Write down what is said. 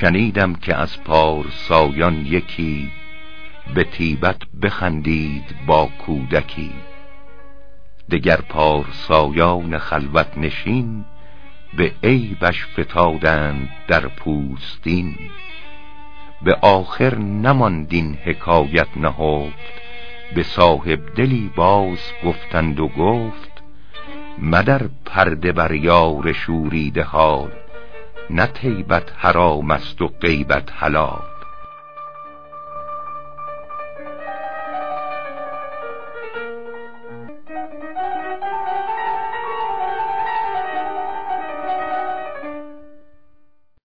شنیدم که از پارسایان یکی به تیبت بخندید با کودکی. دگر پارسایان خلوت نشین به عیبش فتادند در پوستین. به آخر نماندین حکایت نهفت به صاحب دلی باز گفتند و گفت مدر پرده بر یار شوریده حال. نه تیبت حرام است و غیبت حلال.